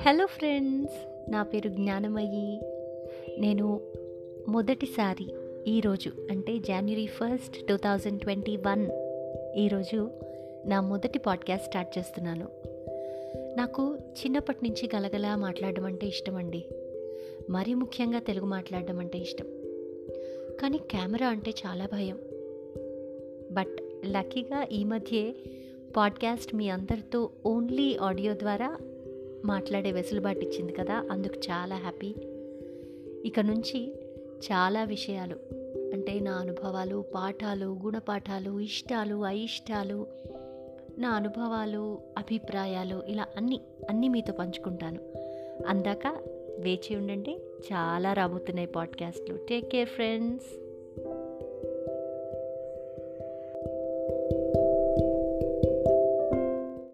Hello friends నా పేరు జ్ఞానమయ్యి. నేను మొదటిసారి ఈరోజు అంటే జనవరి first two thousand twenty one ఈరోజు నా మొదటి పాడ్కాస్ట్ స్టార్ట్ చేస్తున్నాను. నాకు చిన్నప్పటి నుంచి గలగలా మాట్లాడడం అంటే ఇష్టం అండి. మరీ ముఖ్యంగా తెలుగు మాట్లాడడం అంటే ఇష్టం. కానీ కెమెరా అంటే చాలా భయం. బట్ లక్కీగా ఈ మధ్యే పాడ్కాస్ట్ మీ అందరితో ఓన్లీ ఆడియో ద్వారా మాట్లాడే వెసులుబాటు ఇచ్చింది కదా అందుకు చాలా హ్యాపీ. ఇక నుంచి చాలా విషయాలు అంటే నా అనుభవాలు పాఠాలు గుణపాఠాలు ఇష్టాలు అయిష్టాలు నా అనుభవాలు అభిప్రాయాలు ఇలా అన్నీ అన్నీ మీతో పంచుకుంటాను. అందాక వేచి ఉండండి చాలా రాబోతున్నాయి పాడ్కాస్ట్లు. Take care friends.